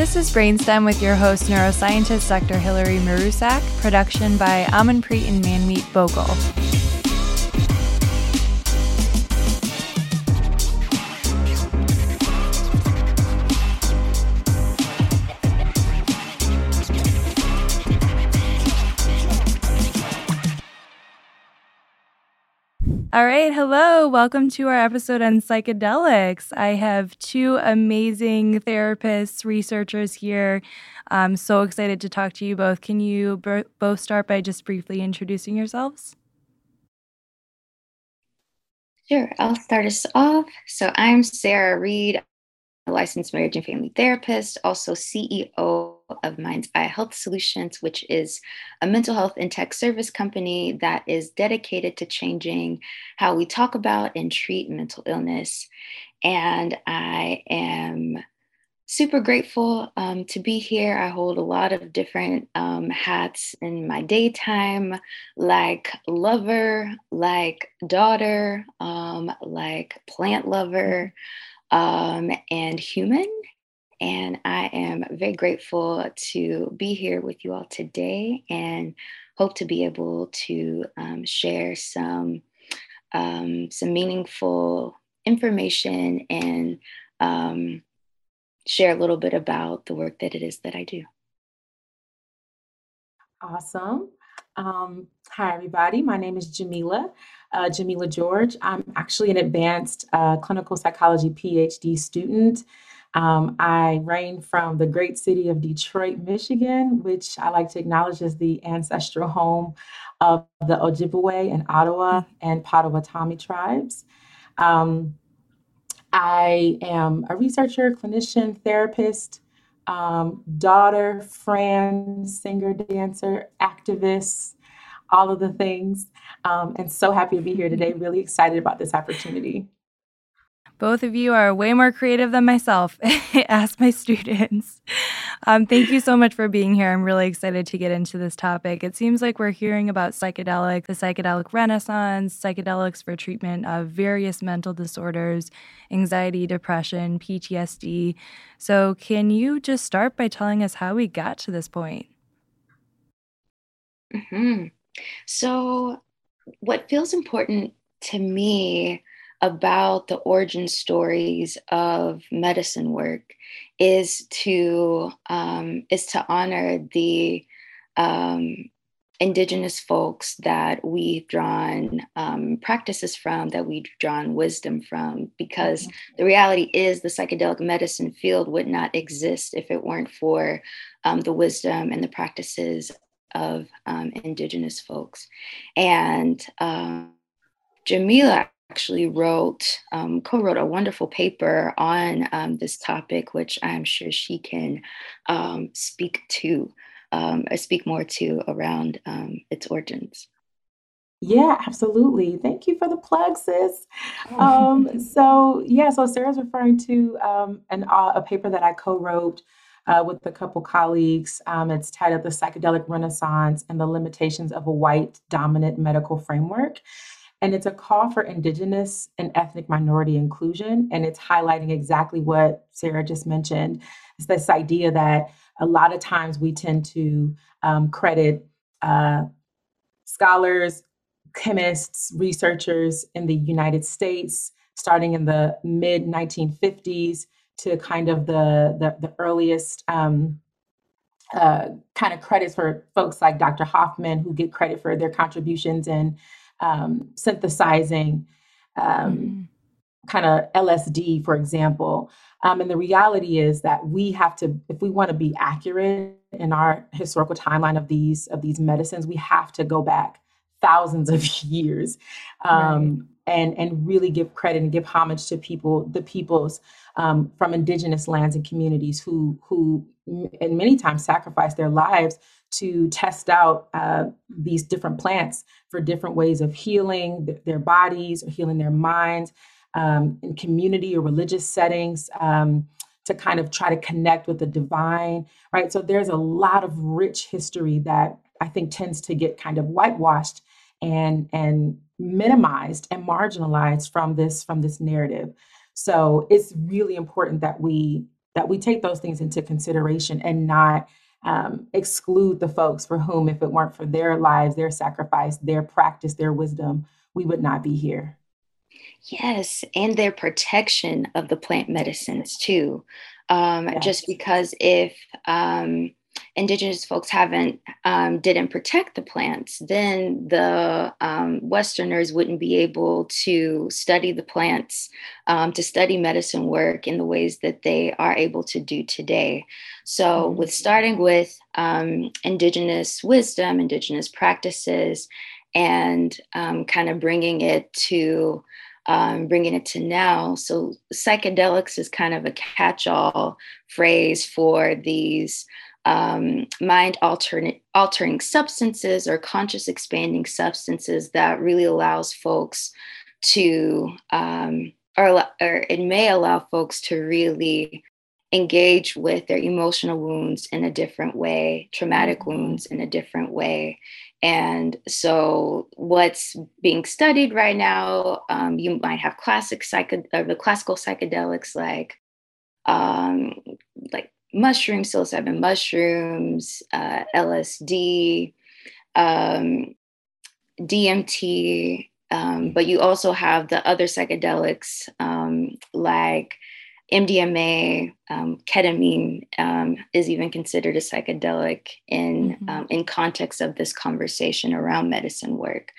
This is Brainstem with your host, neuroscientist Dr. Hilary Marusak, production by Amanpreet and Manmeet Bhogal. All right. Hello. Welcome to our episode on psychedelics. I have two amazing therapists, researchers here. I'm so excited to talk to you both. Can you b- both start by just briefly introducing yourselves? Sure. I'll start us off. So I'm Sara Reed, a licensed marriage and family therapist, also CEO of Minds iHealth Solutions, which is a mental health and tech service company that is dedicated to changing how we talk about and treat mental illness. And I am super grateful um, to be here. I hold a lot of different um, hats in my daytime, like lover, like daughter, um, like plant lover, um, and human. And I am very grateful to be here with you all today and hope to be able to um, share some, um, some meaningful information and um, share a little bit about the work that it is that I do. Awesome. Um, hi, everybody. My name is Jamilah, uh, Jamilah George. I'm actually an advanced uh, clinical psychology PhD student. Um, I reign from the great city of Detroit, Michigan, which I like to acknowledge as the ancestral home of the Ojibwe and Ottawa and Potawatomi tribes. Um, I am a researcher, clinician, therapist, um, daughter, friend, singer, dancer, activist, all of the things. Um, and so happy to be here today. Really excited about this opportunity. Both of you are way more creative than myself. Ask my students. Um, thank you so much for being here. I'm really excited to get into this topic. It seems like we're hearing about psychedelic, the psychedelic renaissance, psychedelics for treatment of various mental disorders, anxiety, depression, PTSD. So, can you just start by telling us how we got to this point? Mm-hmm. So, what feels important to me about the origin stories of medicine work is to um, is to honor the um, indigenous folks that we've drawn um, practices from that we've drawn wisdom from because mm-hmm. the reality is the psychedelic medicine field would not exist if it weren't for um, the wisdom and the practices of um, indigenous folks and um, jamilah actually wrote, um, co-wrote a wonderful paper on um, this topic, which I'm sure she can um, speak to, um, or speak more to around um, its origins. Yeah, absolutely. Thank you for the plug, sis. Um, so yeah, so Sara's referring to um, an, uh, a paper that I co-wrote uh, with a couple colleagues. Um, it's titled "The Psychedelic Renaissance and the Limitations of a White Dominant Medical Framework." And it's a call for Indigenous and ethnic minority inclusion. And it's highlighting exactly what Sara just mentioned. It's this idea that a lot of times we tend to um, credit uh, scholars, chemists, researchers in the United States, starting in the mid 1950s to kind of the, the, the earliest um, uh, kind of credits for folks like Dr. Hofmann, who get credit for their contributions in um, synthesizing um, mm-hmm. kind of LSD, for example. Um, and the reality is that we have to, if we want to be accurate in our historical timeline of these of these medicines, we have to go back thousands of years um, right. and and really give credit and give homage to people, the peoples um, from indigenous lands and communities who who and many times sacrifice their lives to test out uh, these different plants for different ways of healing th- their bodies or healing their minds um, in community or religious settings um, to kind of try to connect with the divine, right? So there's a lot of rich history that I think tends to get kind of whitewashed and and minimized and marginalized from this from this narrative. So it's really important that we that we take those things into consideration and not um, exclude the folks for whom, if it weren't for their lives, their sacrifice, their practice, their wisdom, we would not be here. Yes, and their protection of the plant medicines too. Um, yes. Just because if um, indigenous folks haven't um, didn't protect the plants then the um, westerners wouldn't be able to study the plants um, to study medicine work in the ways that they are able to do today so mm-hmm. with starting with um, indigenous wisdom indigenous practices and um, kind of bringing it to um, bringing it to now. So, psychedelics is kind of a catch all phrase for these um, mind altering, altering substances or conscious expanding substances that really allows folks to, um, or, or it may allow folks to really engage with their emotional wounds in a different way, traumatic mm-hmm. wounds in a different way. And so, what's being studied right now, um, you might have classic psycho- uh, the classical psychedelics like um, like mushrooms, psilocybin mushrooms, uh, LSD, um, DMT, um, but you also have the other psychedelics um, like MDMA, um, ketamine um, is even considered a psychedelic in mm-hmm. Um, in context of this conversation around medicine work.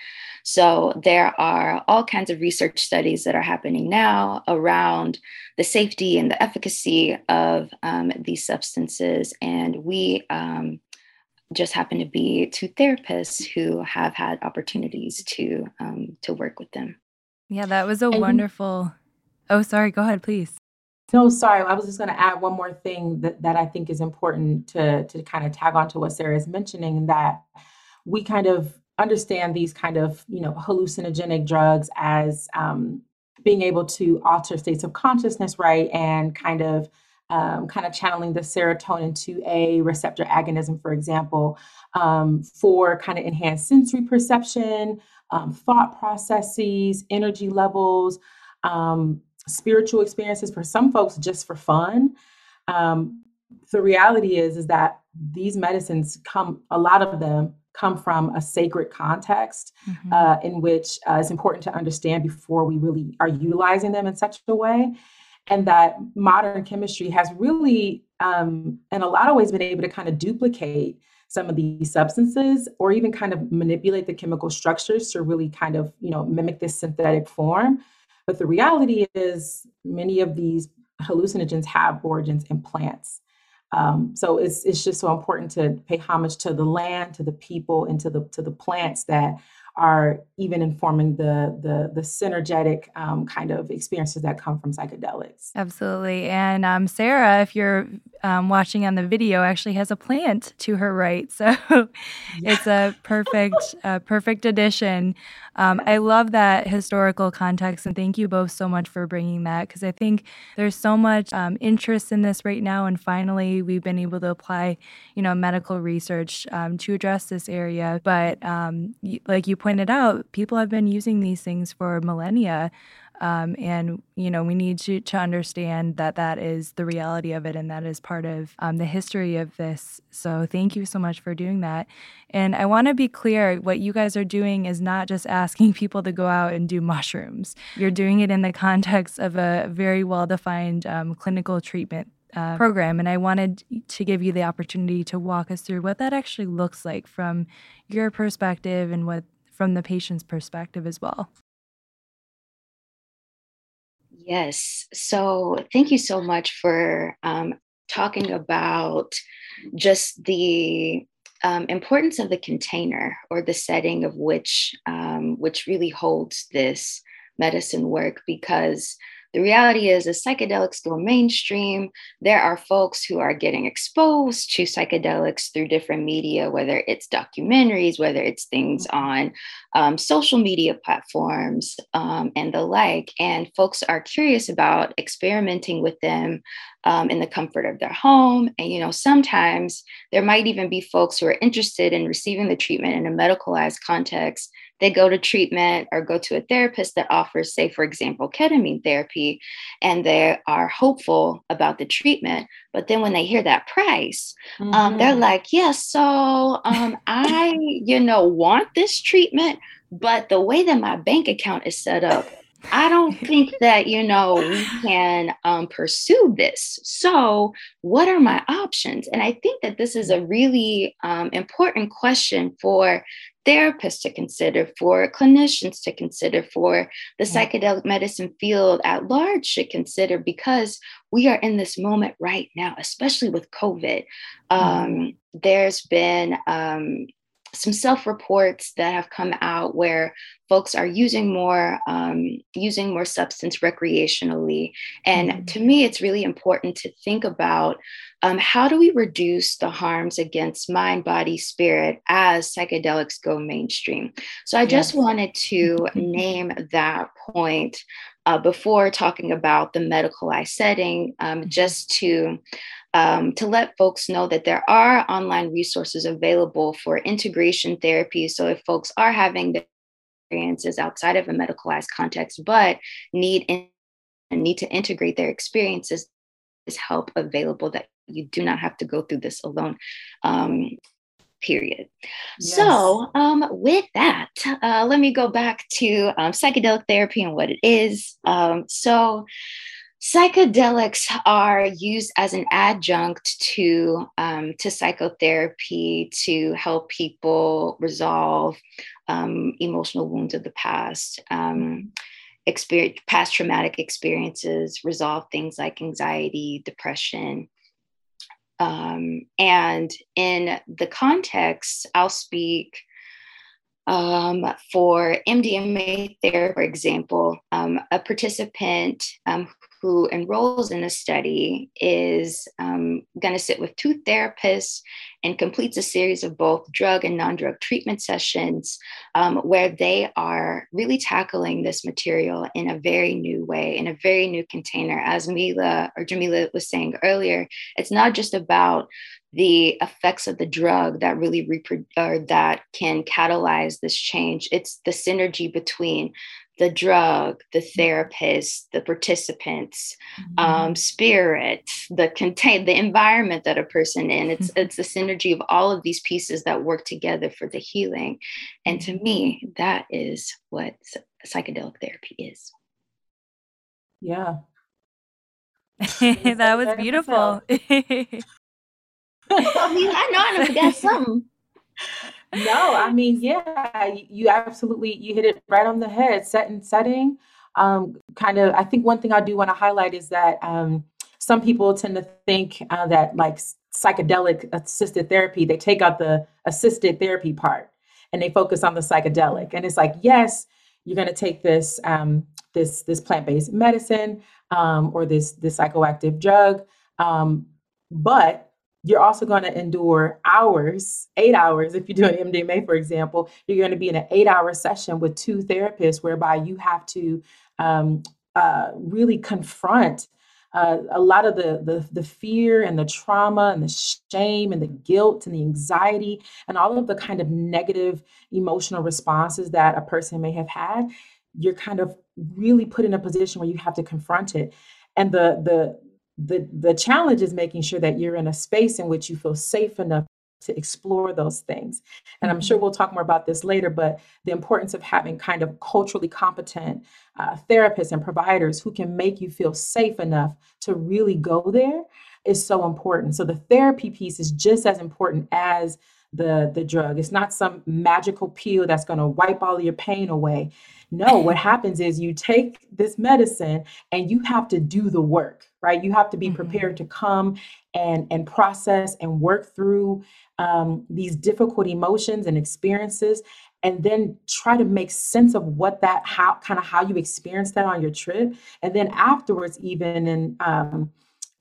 So there are all kinds of research studies that are happening now around the safety and the efficacy of um, these substances. And we um, just happen to be two therapists who have had opportunities to um, to work with them. Yeah, that was a and wonderful. Oh, sorry. Go ahead, please. No, sorry. I was just going to add one more thing that, that I think is important to to kind of tag on to what Sara is mentioning that we kind of understand these kind of you know hallucinogenic drugs as um, being able to alter states of consciousness right and kind of um, kind of channeling the serotonin 2A receptor agonism for example um, for kind of enhanced sensory perception um, thought processes energy levels um, spiritual experiences for some folks just for fun um, the reality is is that these medicines come a lot of them come from a sacred context mm-hmm. uh, in which uh, it's important to understand before we really are utilizing them in such a way. And that modern chemistry has really, um, in a lot of ways, been able to kind of duplicate some of these substances or even kind of manipulate the chemical structures to really kind of, you know, mimic this synthetic form. But the reality is, many of these hallucinogens have origins in plants. Um, so it's it's just so important to pay homage to the land, to the people, and to the to the plants that are even informing the the the synergetic um, kind of experiences that come from psychedelics. Absolutely, and um, Sara, if you're um, watching on the video, actually has a plant to her right, so it's a perfect uh, perfect addition. Um, I love that historical context, and thank you both so much for bringing that because I think there's so much um, interest in this right now, and finally we've been able to apply, you know, medical research um, to address this area. But like you pointed out, people have been using these things for millennia. Um, and you know we need to, to understand that that is the reality of it and that is part of um, the history of this so thank you so much for doing that and i want to be clear what you guys are doing is not just asking people to go out and do mushrooms you're doing it in the context of a very well defined um, clinical treatment uh, program. And I wanted to give you the opportunity to walk us through what that actually looks like from your perspective and what from the patient's perspective as well. Yes. So thank you so much for um, talking about just the um, importance of the container or the setting of which um, which really holds this medicine work because the reality is, as psychedelics go mainstream, there are folks who are getting exposed to psychedelics through different media, whether it's documentaries, whether it's things mm-hmm. on um, social media platforms, um, and the like. And folks are curious about experimenting with them um, in the comfort of their home. And, you know, sometimes there might even be folks who are interested in receiving the treatment in a medicalized context. They go to treatment or go to a therapist that offers, say, for example, ketamine therapy, and they are hopeful about the treatment. But then when they hear that price, mm-hmm. um, they're mm-hmm. like, yes, yeah, so um, I, you know, want this treatment, but the way that my bank account is set up, I don't think that, you know, we can um, pursue this. So, what are my options? And I think that this is a really um, important question for therapists to consider, for clinicians to consider, for the psychedelic medicine field at large should consider, because we are in this moment right now, especially with COVID. Mm-hmm. Um, there's been um, some self reports that have come out where folks are using more um, using more substance recreationally and mm-hmm. to me it's really important to think about um, how do we reduce the harms against mind body spirit as psychedelics go mainstream so i just wanted to mm-hmm. name that point uh, before talking about the medicalized setting um, mm-hmm. just to um, to let folks know that there are online resources available for integration therapy. So if folks are having the experiences outside of a medicalized context, but need in, need to integrate their experiences, is help available that you do not have to go through this alone. Um, period. Yes. So, um, with that, uh, let me go back to um, psychedelic therapy and what it is. Um, so, Psychedelics are used as an adjunct to, um, to psychotherapy to help people resolve um, emotional wounds of the past, um, experience, past traumatic experiences, resolve things like anxiety, depression. Um, and in the context, I'll speak um, for MDMA therapy, for example, um, a participant um, who enrolls in the study is um, going to sit with two therapists and completes a series of both drug and non drug treatment sessions um, where they are really tackling this material in a very new way, in a very new container. As Mila or Jamilah was saying earlier, it's not just about the effects of the drug that really or that can catalyze this change. It's the synergy between the drug, the therapist, the participants, mm-hmm. um, spirit, the contain, the environment that a person in. It's mm-hmm. it's the synergy of all of these pieces that work together for the healing. And to me, that is what psychedelic therapy is. Yeah. that was beautiful. I mean, I know I forgot something no, I mean, yeah, you absolutely you hit it right on the head. Set and setting. Um, kind of, I think one thing I do want to highlight is that um, some people tend to think uh, that like psychedelic assisted therapy, they take out the assisted therapy part and they focus on the psychedelic. And it's like, yes, you're going to take this um, this this plant based medicine um, or this this psychoactive drug, um, but you're also going to endure hours, eight hours. If you're doing MDMA, for example, you're going to be in an eight hour session with two therapists whereby you have to um, uh, really confront uh, a lot of the, the the fear and the trauma and the shame and the guilt and the anxiety and all of the kind of negative emotional responses that a person may have had you're kind of really put in a position where you have to confront it and the the the the challenge is making sure that you're in a space in which you feel safe enough to explore those things. And I'm sure mm-hmm. we'll talk more about this later, but the importance of having kind of culturally competent uh, therapists and providers who can make you feel safe enough to really go there is so important. So the therapy piece is just as important as the the drug. It's not some magical pill that's going to wipe all your pain away. No, what happens is you take this medicine and you have to do the work, right? You have to be mm-hmm. prepared to come and and process and work through um, these difficult emotions and experiences and then try to make sense of what that how kind of how you experience that on your trip and then afterwards even in um,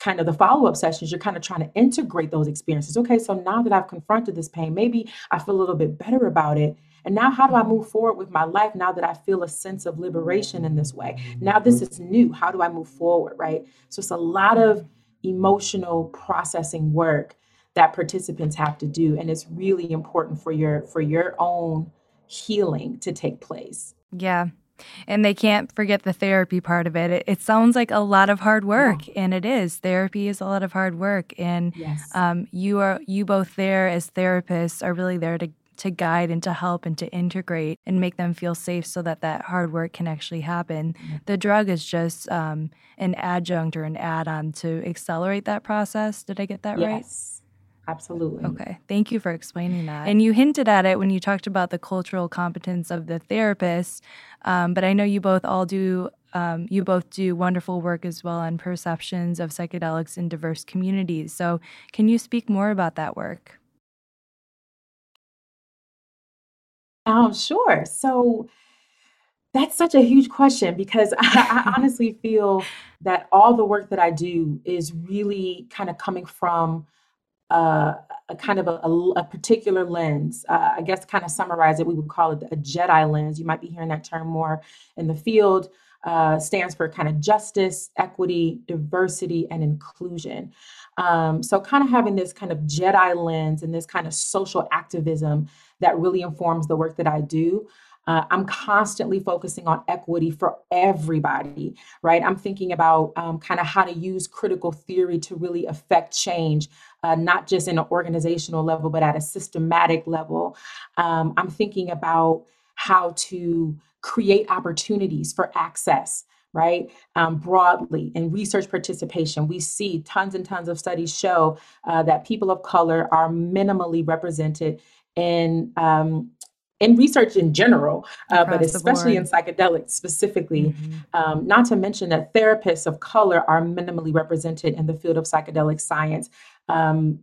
kind of the follow-up sessions you're kind of trying to integrate those experiences. Okay so now that i've confronted this pain maybe i feel a little bit better about it. And now how do i move forward with my life now that i feel a sense of liberation in this way? Now this mm-hmm. is new. How do i move forward right? So it's a lot of emotional processing work that participants have to do and it's really important for your for your own healing to take place. Yeah and they can't forget the therapy part of it. It, it sounds like a lot of hard work, yeah. and it is. Therapy is a lot of hard work, and yes. um, you are you both there as therapists are really there to to guide and to help and to integrate and make them feel safe so that that hard work can actually happen. Mm-hmm. The drug is just um, an adjunct or an add on to accelerate that process. Did I get that yes. right? Absolutely. Okay. Thank you for explaining that. And you hinted at it when you talked about the cultural competence of the therapist. Um, but I know you both all do. Um, you both do wonderful work as well on perceptions of psychedelics in diverse communities. So, can you speak more about that work? Um, sure. So that's such a huge question because I, I honestly feel that all the work that I do is really kind of coming from a kind of a, a, a particular lens. Uh, I guess kind of summarize it, we would call it a Jedi lens. You might be hearing that term more in the field. Uh, stands for kind of justice, equity, diversity, and inclusion. Um, so, kind of having this kind of Jedi lens and this kind of social activism that really informs the work that I do. Uh, I'm constantly focusing on equity for everybody, right? I'm thinking about um, kind of how to use critical theory to really affect change, uh, not just in an organizational level, but at a systematic level. Um, I'm thinking about how to create opportunities for access right? Um, broadly in research participation, we see tons and tons of studies show uh, that people of color are minimally represented in um, in research in general, uh, but especially in psychedelics specifically. Mm-hmm. Um, not to mention that therapists of color are minimally represented in the field of psychedelic science. Um,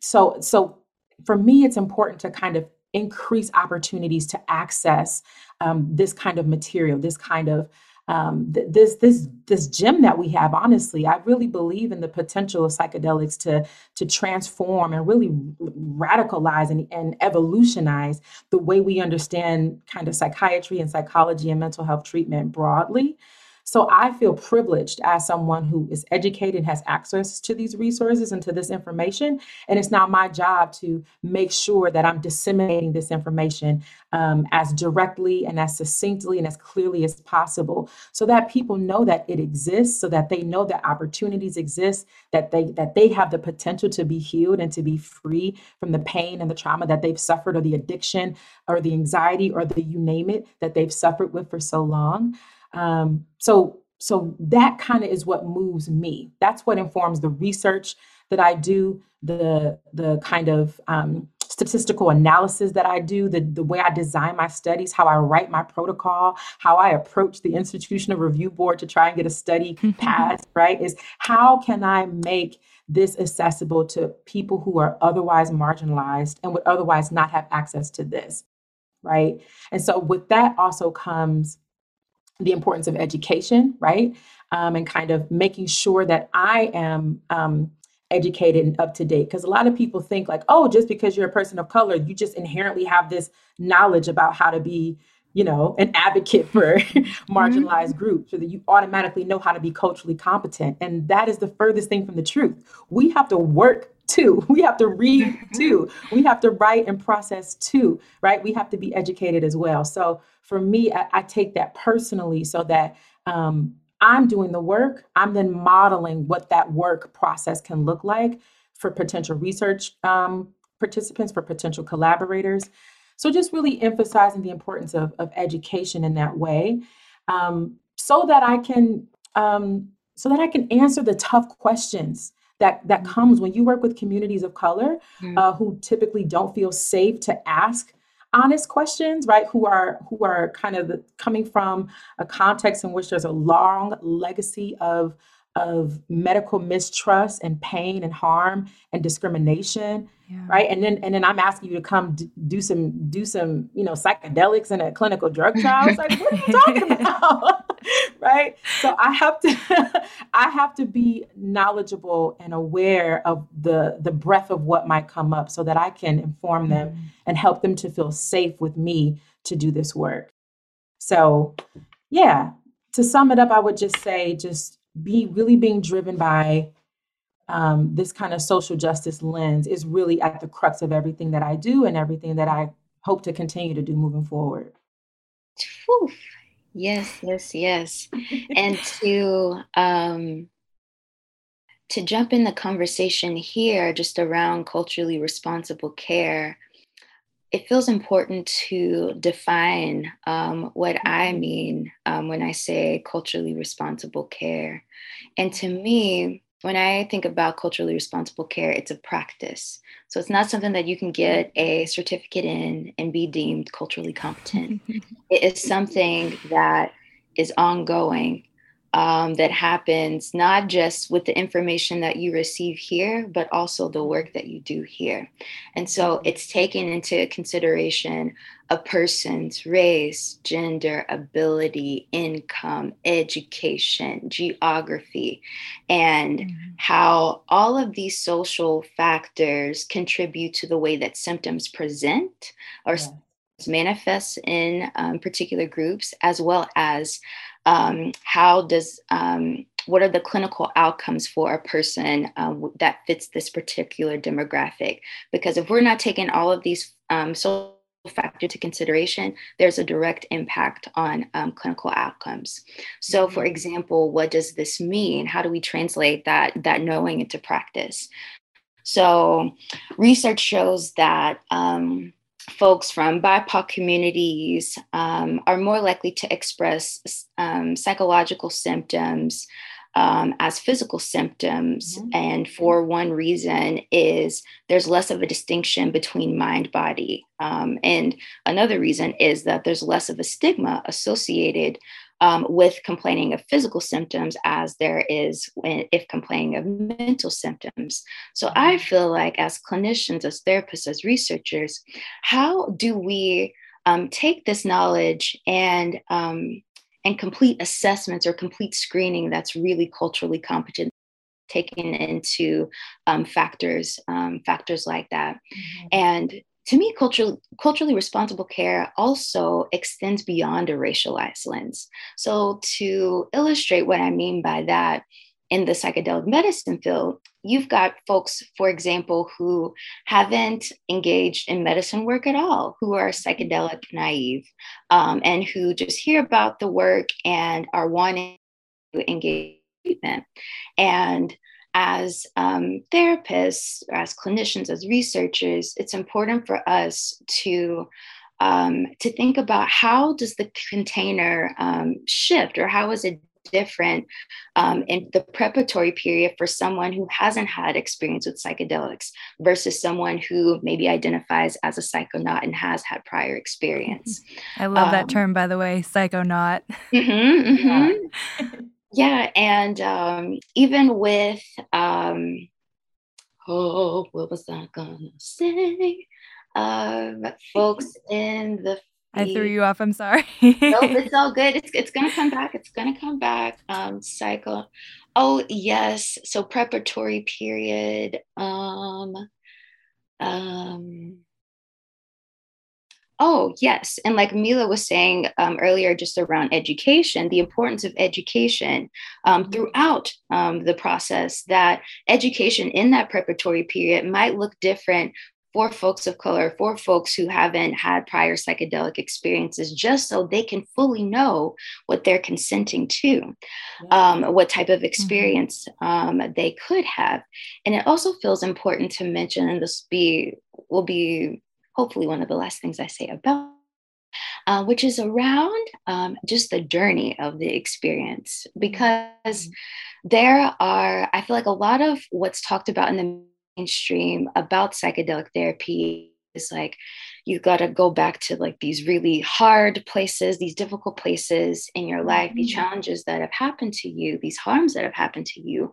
so, so for me, it's important to kind of increase opportunities to access um, this kind of material, this kind of um, th- this this this gem that we have. Honestly, I really believe in the potential of psychedelics to to transform and really radicalize and, and evolutionize the way we understand kind of psychiatry and psychology and mental health treatment broadly. So I feel privileged as someone who is educated has access to these resources and to this information. And it's now my job to make sure that I'm disseminating this information um, as directly and as succinctly and as clearly as possible so that people know that it exists, so that they know that opportunities exist, that they that they have the potential to be healed and to be free from the pain and the trauma that they've suffered or the addiction or the anxiety or the you name it that they've suffered with for so long. Um, so so that kind of is what moves me. That's what informs the research that I do, the the kind of um, statistical analysis that I do, the, the way I design my studies, how I write my protocol, how I approach the institutional review board to try and get a study passed, right? Is how can I make this accessible to people who are otherwise marginalized and would otherwise not have access to this, right? And so with that also comes the importance of education, right? Um, and kind of making sure that I am um, educated and up to date. Because a lot of people think, like, oh, just because you're a person of color, you just inherently have this knowledge about how to be, you know, an advocate for marginalized mm-hmm. groups, or that you automatically know how to be culturally competent. And that is the furthest thing from the truth. We have to work too. We have to read too. We have to write and process too, right? We have to be educated as well. So for me, I, I take that personally so that um, I'm doing the work. I'm then modeling what that work process can look like for potential research um, participants, for potential collaborators. So just really emphasizing the importance of, of education in that way, um, so that I can um, so that I can answer the tough questions that that comes when you work with communities of color mm-hmm. uh, who typically don't feel safe to ask honest questions right who are who are kind of coming from a context in which there's a long legacy of of medical mistrust and pain and harm and discrimination yeah. right and then and then i'm asking you to come d- do some do some you know psychedelics in a clinical drug trial it's like what are you talking about right so i have to i have to be knowledgeable and aware of the the breadth of what might come up so that i can inform them mm. and help them to feel safe with me to do this work so yeah to sum it up i would just say just be really being driven by um, this kind of social justice lens is really at the crux of everything that I do and everything that I hope to continue to do moving forward. Whew. Yes, yes, yes. and to um, to jump in the conversation here, just around culturally responsible care, it feels important to define um, what I mm-hmm. mean um, when I say culturally responsible care. And to me, when I think about culturally responsible care, it's a practice. So it's not something that you can get a certificate in and be deemed culturally competent. it is something that is ongoing um, that happens not just with the information that you receive here, but also the work that you do here. And so it's taken into consideration a person's race, gender, ability, income, education, geography, and mm-hmm. how all of these social factors contribute to the way that symptoms present or yeah. manifest in um, particular groups, as well as um, how does um, what are the clinical outcomes for a person um, that fits this particular demographic because if we're not taking all of these um, social factor to consideration there's a direct impact on um, clinical outcomes. So for mm-hmm. example what does this mean? How do we translate that that knowing into practice? So research shows that um, folks from BIPOC communities um, are more likely to express um, psychological symptoms um, as physical symptoms. Mm-hmm. And for one reason is there's less of a distinction between mind body. Um, and another reason is that there's less of a stigma associated um, with complaining of physical symptoms as there is when, if complaining of mental symptoms. So I mm-hmm. feel like, as clinicians, as therapists, as researchers, how do we um, take this knowledge and um, and complete assessments or complete screening that's really culturally competent taken into um, factors um, factors like that mm-hmm. and to me, culturally, culturally responsible care also extends beyond a racialized lens. So, to illustrate what I mean by that, in the psychedelic medicine field, you've got folks, for example, who haven't engaged in medicine work at all, who are psychedelic naive, um, and who just hear about the work and are wanting to engage treatment. And as um, therapists, as clinicians, as researchers, it's important for us to um, to think about how does the container um, shift or how is it different um, in the preparatory period for someone who hasn't had experience with psychedelics versus someone who maybe identifies as a psychonaut and has had prior experience. I love that um, term, by the way, psychonaut. Mm-hmm, mm-hmm. yeah and um, even with um, oh what was i gonna say um, folks in the I threw you off. I'm sorry. nope, it's all good. It's it's gonna come back. It's gonna come back. Um, cycle. Oh yes. So preparatory period. Um, um, Oh, yes. And like Mila was saying um, earlier, just around education, the importance of education um, mm-hmm. throughout um, the process, that education in that preparatory period might look different for folks of color, for folks who haven't had prior psychedelic experiences, just so they can fully know what they're consenting to, um, what type of mm-hmm. experience um, they could have. And it also feels important to mention, and this be will be hopefully one of the last things I say about, uh, which is around um, just the journey of the experience. Because mm-hmm. there are, I feel like a lot of what's talked about in the mainstream about psychedelic therapy is like you've got to go back to like these really hard places these difficult places in your life mm-hmm. these challenges that have happened to you these harms that have happened to you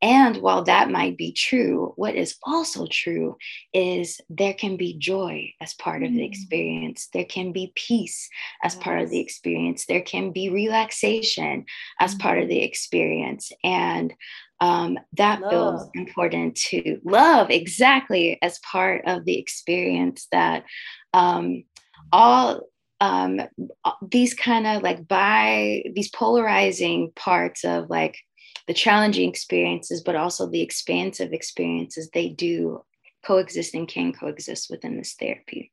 and while that might be true what is also true is there can be joy as part mm-hmm. of the mm. experience there can be peace as yes. part of the experience there can be relaxation as mm-hmm. part of the experience and um, that love. feels important to love exactly as part of the experience that um, all um, these kind of like by these polarizing parts of like the challenging experiences, but also the expansive experiences, they do coexist and can coexist within this therapy.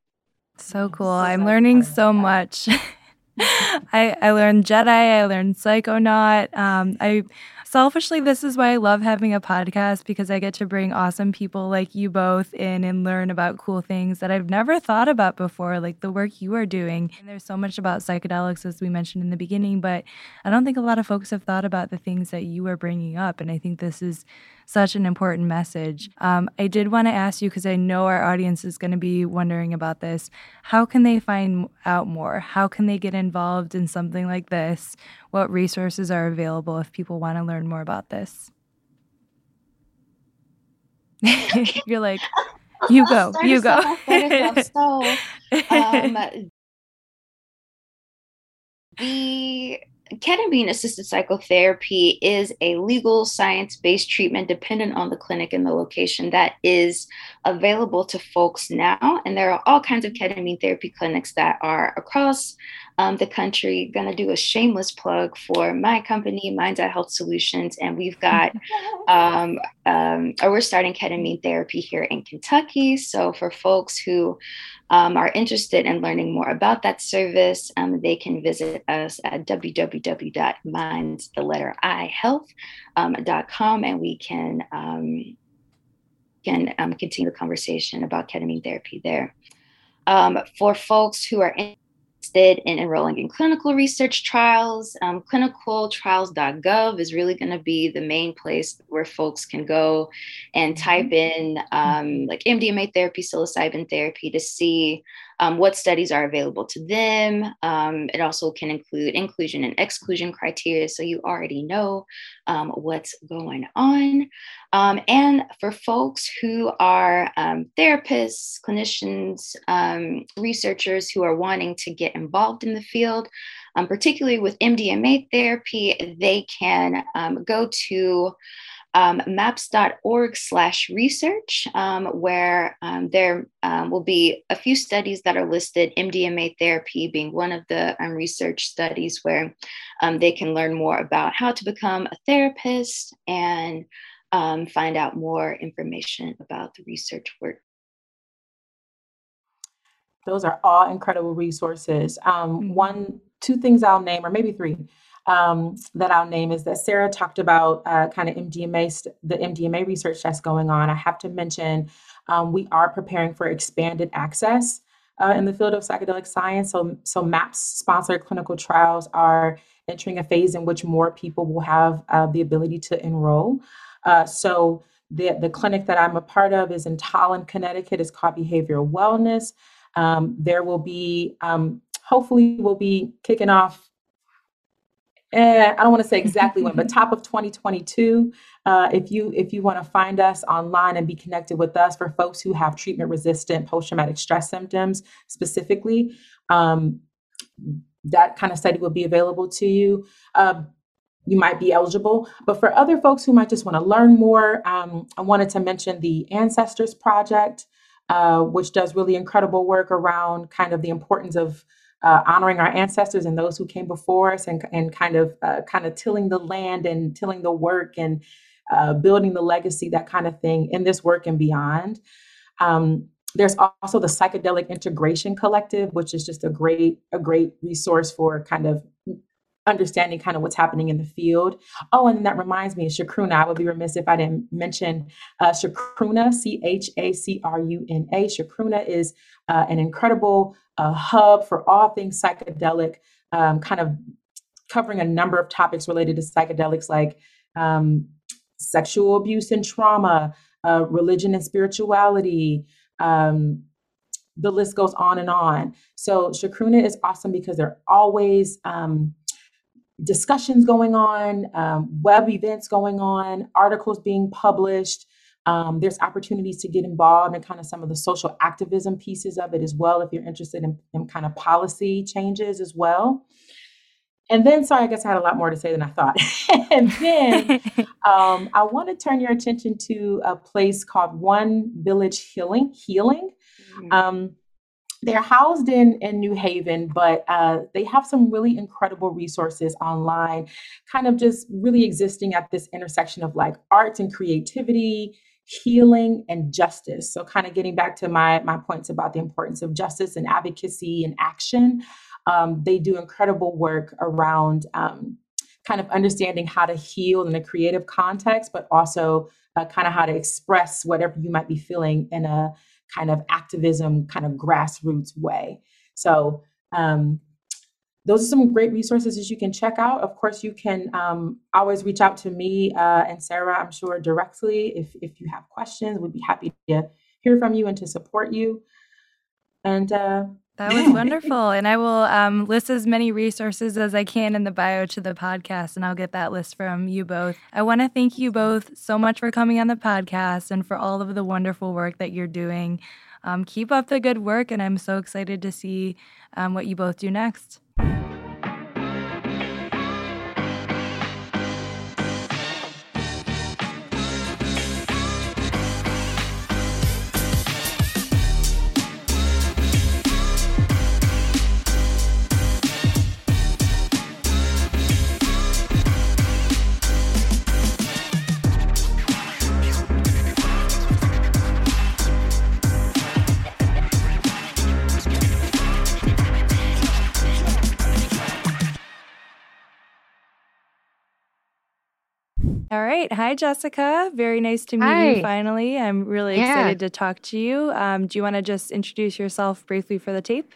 So cool. I'm learning so much. I, I learned Jedi, I learned Psychonaut. Um, I selfishly, this is why I love having a podcast because I get to bring awesome people like you both in and learn about cool things that I've never thought about before, like the work you are doing. And there's so much about psychedelics, as we mentioned in the beginning, but I don't think a lot of folks have thought about the things that you are bringing up. And I think this is such an important message. Um, I did want to ask you because I know our audience is going to be wondering about this. How can they find out more? How can they get involved in something like this? What resources are available if people want to learn more about this? You're like, you go, you go. so, um, the ketamine assisted psychotherapy is a legal science based treatment dependent on the clinic and the location that is available to folks now. And there are all kinds of ketamine therapy clinics that are across um, the country. Going to do a shameless plug for my company, Minds iHealth Solutions. And we've got, um, um, or we're starting ketamine therapy here in Kentucky. So for folks who um, are interested in learning more about that service, um, they can visit us at www.minds, the letter I, health.com, um, and we can, um, can um, continue the conversation about ketamine therapy there. Um, for folks who are in interested in enrolling in clinical research trials, um, clinicaltrials.gov is really going to be the main place where folks can go and mm-hmm. type in um, like MDMA therapy, psilocybin therapy to see um, what studies are available to them. Um, it also can include inclusion and exclusion criteria, so you already know um, what's going on. Um, and for folks who are um, therapists, clinicians, um, researchers who are wanting to get involved in the field, particularly with MDMA therapy, they can go to um, maps.org slash research, um, where um, there um, will be a few studies that are listed, MDMA therapy being one of the um, research studies where um, they can learn more about how to become a therapist and find out more information about the research work. Those are all incredible resources. Mm-hmm. One, two things I'll name, or maybe three um, that I'll name is that Sara talked about uh, kind of MDMA, the MDMA research that's going on. I have to mention um, we are preparing for expanded access uh, in the field of psychedelic science. So, so MAPS sponsored clinical trials are entering a phase in which more people will have uh, the ability to enroll. Uh, so the, the clinic that I'm a part of is in Tolland, Connecticut. It's called Behavioral Wellness. Um, there will be, um, hopefully, we'll be kicking off eh, I don't want to say exactly when, but top of 2022. Uh, if you if you want to find us online and be connected with us for folks who have treatment resistant post traumatic stress symptoms specifically, um, that kind of study will be available to you. Uh, you might be eligible. But for other folks who might just want to learn more, um, I wanted to mention the Ancestors Project, uh, which does really incredible work around kind of the importance of uh, honoring our ancestors and those who came before us and, and kind of uh, kind of tilling the land and tilling the work and uh, building the legacy that kind of thing in this work and beyond. Um, there's also the psychedelic integration collective which is just a great a great resource for kind of understanding kind of what's happening in the field. Oh, and that reminds me, Chacruna. I would be remiss if I didn't mention uh, Chacruna, C H A C R U N A. Chacruna is uh, an incredible uh, hub for all things psychedelic, um, kind of covering a number of topics related to psychedelics like um, sexual abuse and trauma, uh, religion and spirituality. Um, the list goes on and on. So Chacruna is awesome because they're always um, discussions going on, um, web events going on, articles being published. Um, there's opportunities to get involved in kind of some of the social activism pieces of it as well, if you're interested in, in kind of policy changes as well. And then, sorry, I guess I had a lot more to say than I thought. and then um, I want to turn your attention to a place called One Village Healing. Healing. Mm-hmm. Um, they're housed in in New Haven, but uh, they have some really incredible resources online, kind of just really existing at this intersection of like arts and creativity, healing and justice. So, kind of getting back to my my points about the importance of justice and advocacy and action. Um, they do incredible work around um, kind of understanding how to heal in a creative context, but also uh, kind of how to express whatever you might be feeling in a kind of activism, kind of grassroots way. So, um, those are some great resources that you can check out. Of course, you can um, always reach out to me uh, and Sara, I'm sure, directly if, if you have questions. We'd be happy to hear from you and to support you. And uh, that was wonderful. And I will um, list as many resources as I can in the bio to the podcast, and I'll get that list from you both. I want to thank you both so much for coming on the podcast and for all of the wonderful work that you're doing. Um, keep up the good work, and I'm so excited to see um, what you both do next. Right. Hi, Jessica. Very nice to meet Hi. you finally. I'm really yeah. excited to talk to you. Um, do you want to just introduce yourself briefly for the tape?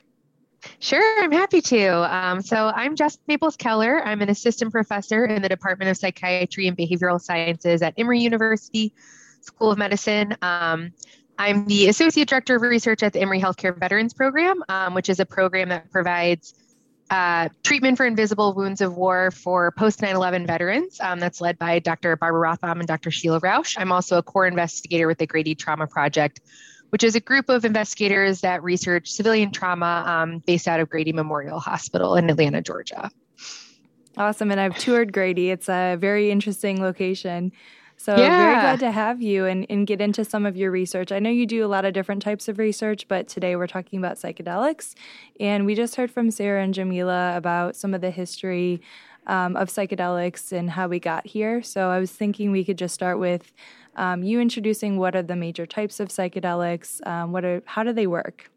Sure, I'm happy to. Um, so, I'm Jess Maples Keller. I'm an assistant professor in the Department of Psychiatry and Behavioral Sciences at Emory University School of Medicine. Um, I'm the associate director of research at the Emory Healthcare Veterans Program, um, which is a program that provides uh, treatment for invisible wounds of war for post 9 11 veterans. Um, that's led by Dr. Barbara Rothbaum and Dr. Sheila Rauch. I'm also a core investigator with the Grady Trauma Project, which is a group of investigators that research civilian trauma um, based out of Grady Memorial Hospital in Atlanta, Georgia. Awesome. And I've toured Grady, it's a very interesting location. So yeah. very glad to have you and, and get into some of your research. I know you do a lot of different types of research, but today we're talking about psychedelics. And we just heard from Sara and Jamilah about some of the history um, of psychedelics and how we got here. So I was thinking we could just start with um, you introducing what are the major types of psychedelics, um, what are how do they work?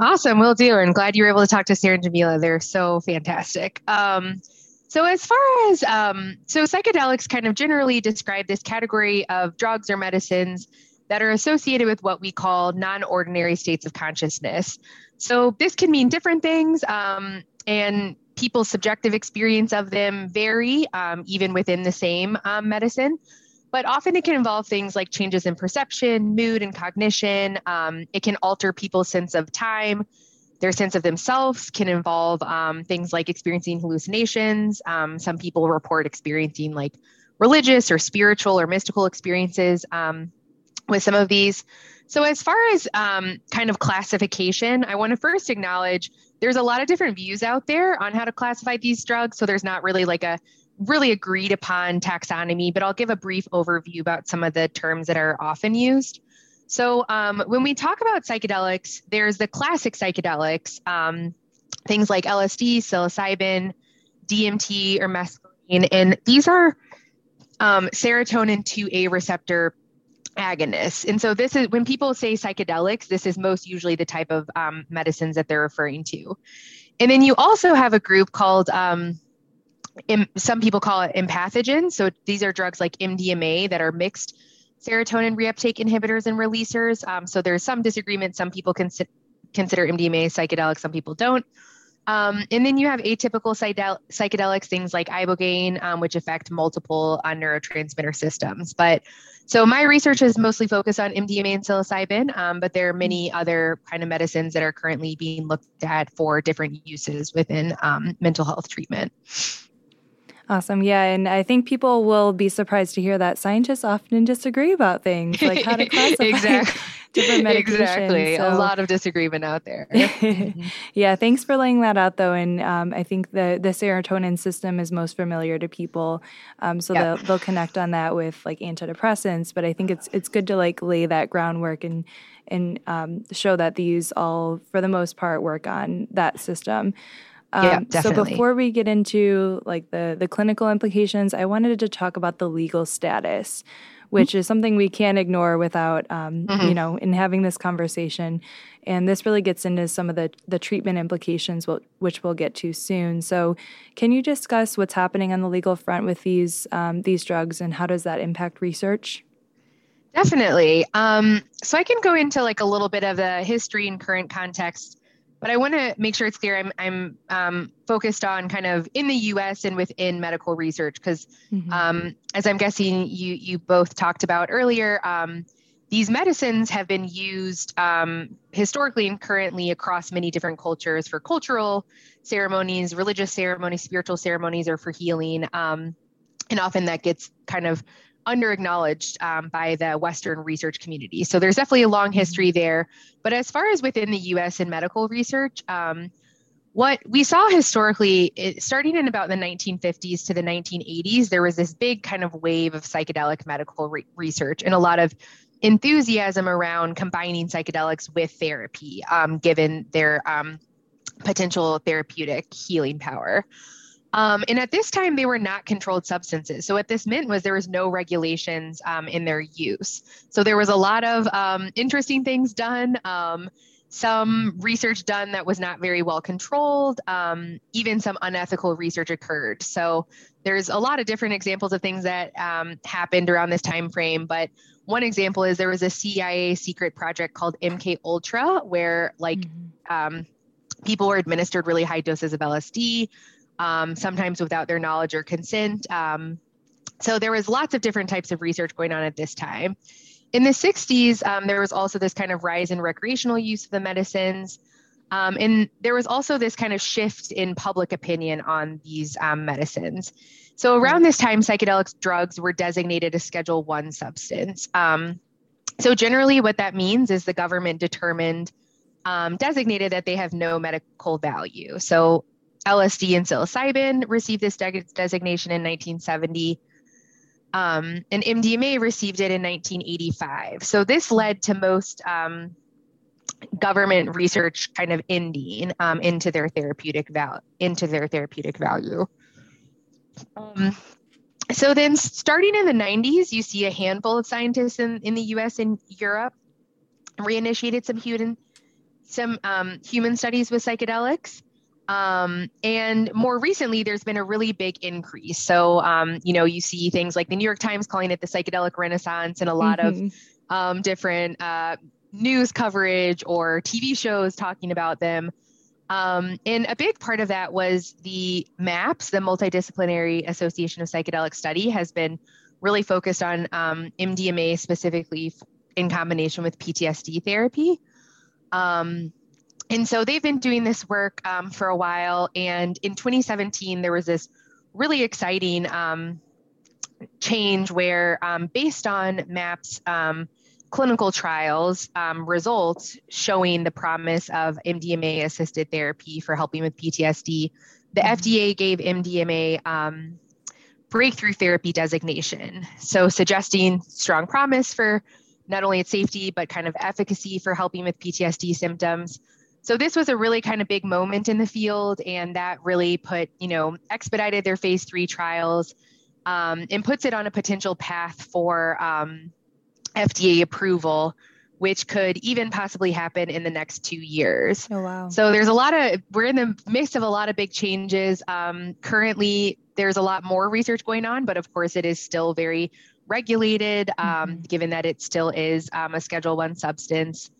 Awesome, will do. And glad you were able to talk to Sara and Jamilah. They're so fantastic. Um, so, as far as um, so, psychedelics kind of generally describe this category of drugs or medicines that are associated with what we call non ordinary states of consciousness. So, this can mean different things, um, and people's subjective experience of them vary, um, even within the same um, medicine. But often it can involve things like changes in perception, mood, and cognition. Um, it can alter people's sense of time their sense of themselves can involve um, things like experiencing hallucinations. Um, some people report experiencing like religious or spiritual or mystical experiences um, with some of these. So, as far as um, kind of classification, I want to first acknowledge there's a lot of different views out there on how to classify these drugs. So, there's not really like a really agreed upon taxonomy, but I'll give a brief overview about some of the terms that are often used. So um, when we talk about psychedelics, there's the classic psychedelics, um, things like LSD, psilocybin, DMT, or mescaline, and these are um, serotonin 2A receptor agonists. And so this is when people say psychedelics, this is most usually the type of um, medicines that they're referring to. And then you also have a group called um, some people call it empathogens. So these are drugs like MDMA that are mixed serotonin reuptake inhibitors and releasers. Um, so there's some disagreement. Some people consider consider MDMA psychedelic, some people don't. Um, and then you have atypical psychedelics, things like ibogaine, um, which affect multiple uh, neurotransmitter systems. But so my research is mostly focused on MDMA and psilocybin, um, but there are many other kind of medicines that are currently being looked at for different uses within um, mental health treatment. Awesome. Yeah. And I think people will be surprised to hear that scientists often disagree about things like how to classify. exactly. different medications. Exactly. So. A lot of disagreement out there. mm-hmm. Yeah. Thanks for laying that out, though. And um, I think the the serotonin system is most familiar to people, um, so yep. they'll they'll connect on that with like antidepressants. But I think it's it's good to like lay that groundwork and and um, show that these all, for the most part, work on that system. Um, yeah, definitely. So before we get into like the the clinical implications, I wanted to talk about the legal status, which mm-hmm. is something we can't ignore without, um, mm-hmm. you know, in having this conversation. And this really gets into some of the the treatment implications, which we'll get to soon. So, can you discuss what's happening on the legal front with these um, these drugs, and how does that impact research? Definitely. Um, so I can go into like a little bit of the history and current context but I want to make sure it's clear I'm, I'm um, focused on kind of in the US and within medical research because mm-hmm. um, as I'm guessing you you both talked about earlier, um, these medicines have been used um, historically and currently across many different cultures for cultural ceremonies, religious ceremonies, spiritual ceremonies, or for healing. Um, and often that gets kind of under acknowledged um, by the Western research community. So there's definitely a long history mm-hmm. there. But as far as within the US in medical research, um, what we saw historically, it, starting in about the 1950s to the 1980s, there was this big kind of wave of psychedelic medical re- research and a lot of enthusiasm around combining psychedelics with therapy, um, given their um, potential therapeutic healing power. Um, and at this time, they were not controlled substances. So what this meant was there was no regulations um, in their use. So there was a lot of um, interesting things done. Um, some research done that was not very well controlled. Um, even some unethical research occurred. So there's a lot of different examples of things that um, happened around this time frame. But one example is there was a CIA secret project called MK Ultra, where like mm-hmm. people were administered really high doses of LSD um, sometimes without their knowledge or consent. Um, so there was lots of different types of research going on at this time. In the 60s, um, there was also this kind of rise in recreational use of the medicines. Um, and there was also this kind of shift in public opinion on these um, medicines. So around this time, psychedelic drugs were designated a Schedule One substance. Um, so generally, what that means is the government determined um, designated that they have no medical value. So LSD and psilocybin received this de- designation in 1970. Um, and MDMA received it in 1985. So this led to most um, government research kind of ending um, into their therapeutic value. Into their therapeutic value. Um, so then, starting in the 90s, you see a handful of scientists in, in the U.S. and Europe reinitiated some human some um, human studies with psychedelics. Um, and more recently, there's been a really big increase. So, um, you know, you see things like the New York Times calling it the psychedelic renaissance, and a lot mm-hmm. of um, different uh, news coverage or TV shows talking about them. Um, and a big part of that was the MAPS, the Multidisciplinary Association of Psychedelic Study, has been really focused on um, MDMA specifically in combination with PTSD therapy. Um, and so they've been doing this work um, for a while. And in 2017, there was this really exciting um, change where, um, based on MAPS um, clinical trials um, results showing the promise of MDMA assisted therapy for helping with PTSD, the mm-hmm. FDA gave MDMA um, breakthrough therapy designation. So, suggesting strong promise for not only its safety, but kind of efficacy for helping with PTSD symptoms. So this was a really kind of big moment in the field, and that really put, you know, expedited their phase three trials um, and puts it on a potential path for um, FDA approval, which could even possibly happen in the next two years. Oh, wow. So there's a lot of, we're in the midst of a lot of big changes. Um, currently, there's a lot more research going on, but of course, it is still very regulated, um, mm-hmm. given that it still is um, a Schedule One substance.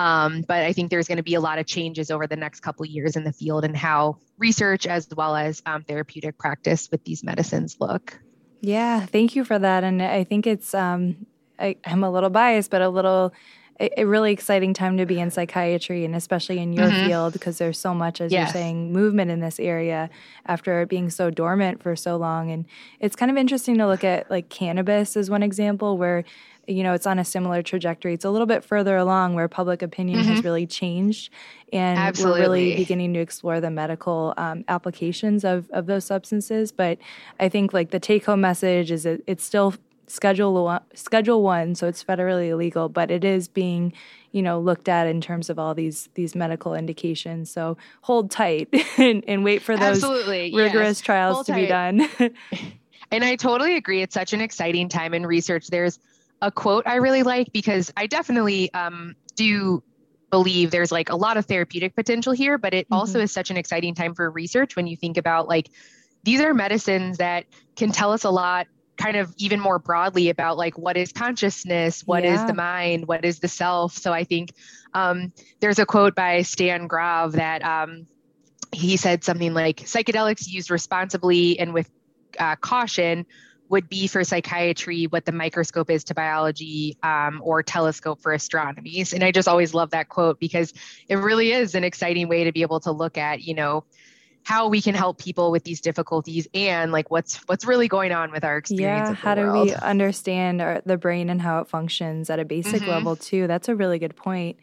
Um, but I think there's going to be a lot of changes over the next couple years in the field and how research as well as um, therapeutic practice with these medicines look. Yeah, thank you for that. And I think it's, um, I, am a little biased, but a little a, a really exciting time to be in psychiatry and especially in your mm-hmm. field because there's so much, as yes. you're saying, movement in this area after being so dormant for so long. And it's kind of interesting to look at like cannabis as one example where you know, it's on a similar trajectory. It's a little bit further along where public opinion mm-hmm. has really changed, and Absolutely. we're really beginning to explore the medical um, applications of of those substances. But I think like the take home message is that it's still schedule one, schedule one, so it's federally illegal, but it is being you know looked at in terms of all these these medical indications. So hold tight and, and wait for those Absolutely. rigorous yes. trials hold to tight. be done. and I totally agree. It's such an exciting time in research. There's a quote I really like because I definitely um, do believe there's like a lot of therapeutic potential here, but it mm-hmm. also is such an exciting time for research when you think about like these are medicines that can tell us a lot kind of even more broadly about like what is consciousness what yeah. is the mind what is the self so i think um, there's a quote by Stan Grof that um, he said something like psychedelics used responsibly and with uh, caution would be for psychiatry what the microscope is to biology um, or telescope for astronomy. And I just always love that quote because it really is an exciting way to be able to look at, you know, how we can help people with these difficulties and like what's what's really going on with our experience. Yeah, how do we understand our, the brain and how it functions at a basic mm-hmm. level too? That's a really good point